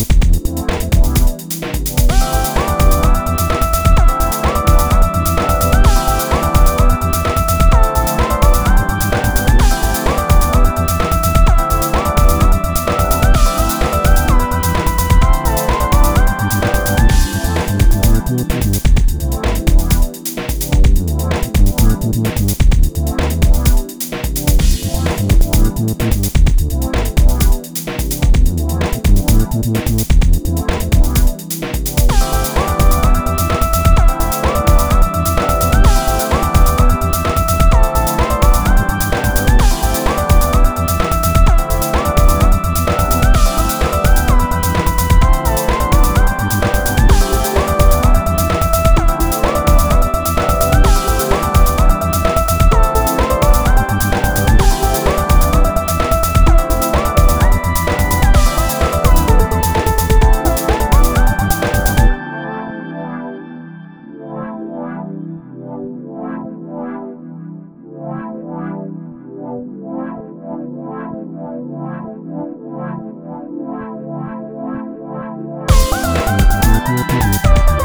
Música Música